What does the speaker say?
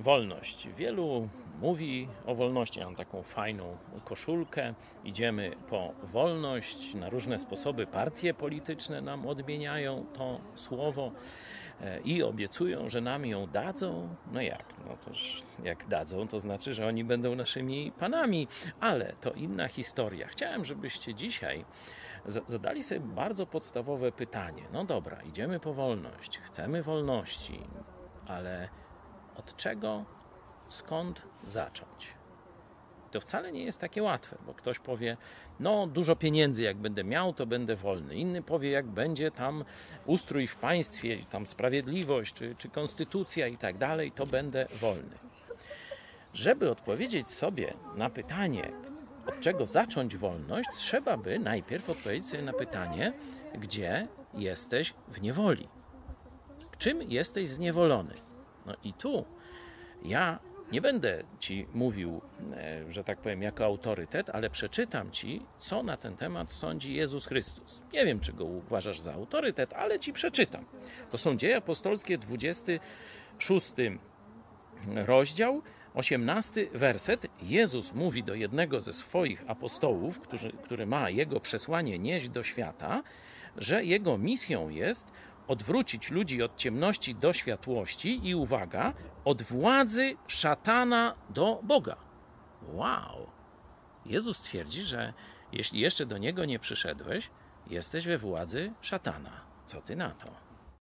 wolność. Wielu mówi o wolności. Mam taką fajną koszulkę. Idziemy po wolność. Na różne sposoby partie polityczne nam odmieniają to słowo e, i obiecują, że nam ją dadzą. No jak? No toż jak dadzą, to znaczy, że oni będą naszymi panami, ale to inna historia. Chciałem, żebyście dzisiaj zadali sobie bardzo podstawowe pytanie. No dobra, idziemy po wolność, chcemy wolności, ale od czego, skąd zacząć? To wcale nie jest takie łatwe, bo ktoś powie, no dużo pieniędzy jak będę miał, to będę wolny. Inny powie, jak będzie tam ustrój w państwie, tam sprawiedliwość, czy, czy konstytucja i tak dalej, to będę wolny. Żeby odpowiedzieć sobie na pytanie, od czego zacząć wolność, trzeba by najpierw odpowiedzieć sobie na pytanie, gdzie jesteś w niewoli. Czym jesteś zniewolony? No i tu ja nie będę ci mówił, e, że tak powiem, jako autorytet, ale przeczytam ci, co na ten temat sądzi Jezus Chrystus. Nie wiem, czy go uważasz za autorytet, ale ci przeczytam. To są dzieje apostolskie, 26 rozdział, 18 werset. Jezus mówi do jednego ze swoich apostołów, który, który ma jego przesłanie nieść do świata, że jego misją jest odwrócić ludzi od ciemności do światłości i uwaga, od władzy szatana do Boga. Wow! Jezus twierdzi, że jeśli jeszcze do niego nie przyszedłeś, jesteś we władzy szatana. Co ty na to?